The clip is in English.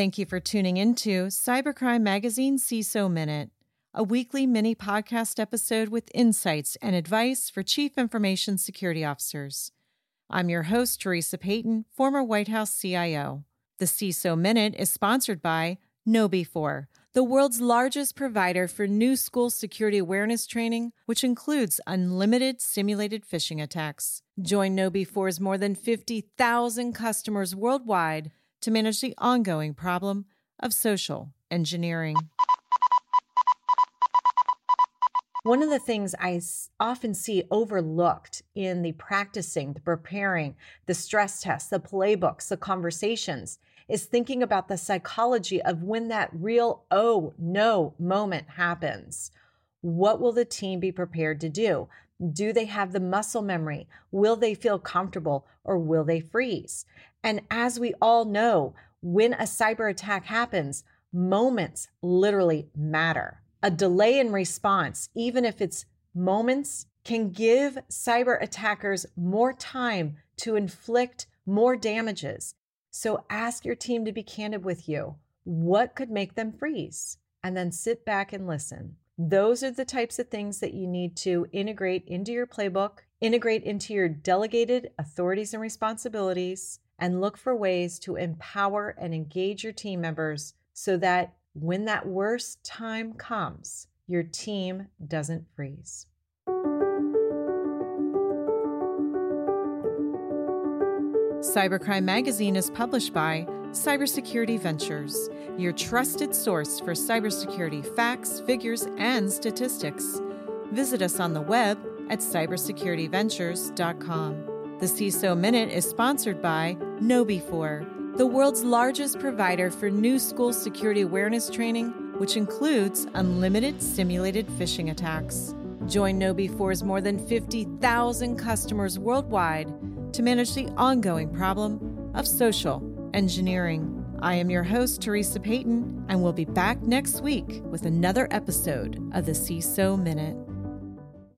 Thank you for tuning into Cybercrime Magazine CISO Minute, a weekly mini podcast episode with insights and advice for Chief Information Security Officers. I'm your host, Teresa Payton, former White House CIO. The CISO Minute is sponsored by KnowBe4, the world's largest provider for new school security awareness training, which includes unlimited simulated phishing attacks. Join KnowBe4's more than 50,000 customers worldwide to manage the ongoing problem of social engineering. One of the things I often see overlooked in the practicing, the preparing, the stress tests, the playbooks, the conversations is thinking about the psychology of when that real oh no moment happens. What will the team be prepared to do? Do they have the muscle memory? Will they feel comfortable or will they freeze? And as we all know, when a cyber attack happens, moments literally matter. A delay in response, even if it's moments, can give cyber attackers more time to inflict more damages. So ask your team to be candid with you. What could make them freeze? And then sit back and listen. Those are the types of things that you need to integrate into your playbook, integrate into your delegated authorities and responsibilities, and look for ways to empower and engage your team members so that when that worst time comes, your team doesn't freeze. Cybercrime Magazine is published by Cybersecurity Ventures, your trusted source for cybersecurity facts, figures, and statistics. Visit us on the web at cybersecurityventures.com. The CISO Minute is sponsored by KnowBe4, the world's largest provider for new school security awareness training, which includes unlimited simulated phishing attacks. Join KnowBe4's more than 50,000 customers worldwide to manage the ongoing problem of social engineering. I am your host, Teresa Payton, and we'll be back next week with another episode of the CISO Minute.